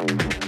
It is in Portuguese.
Música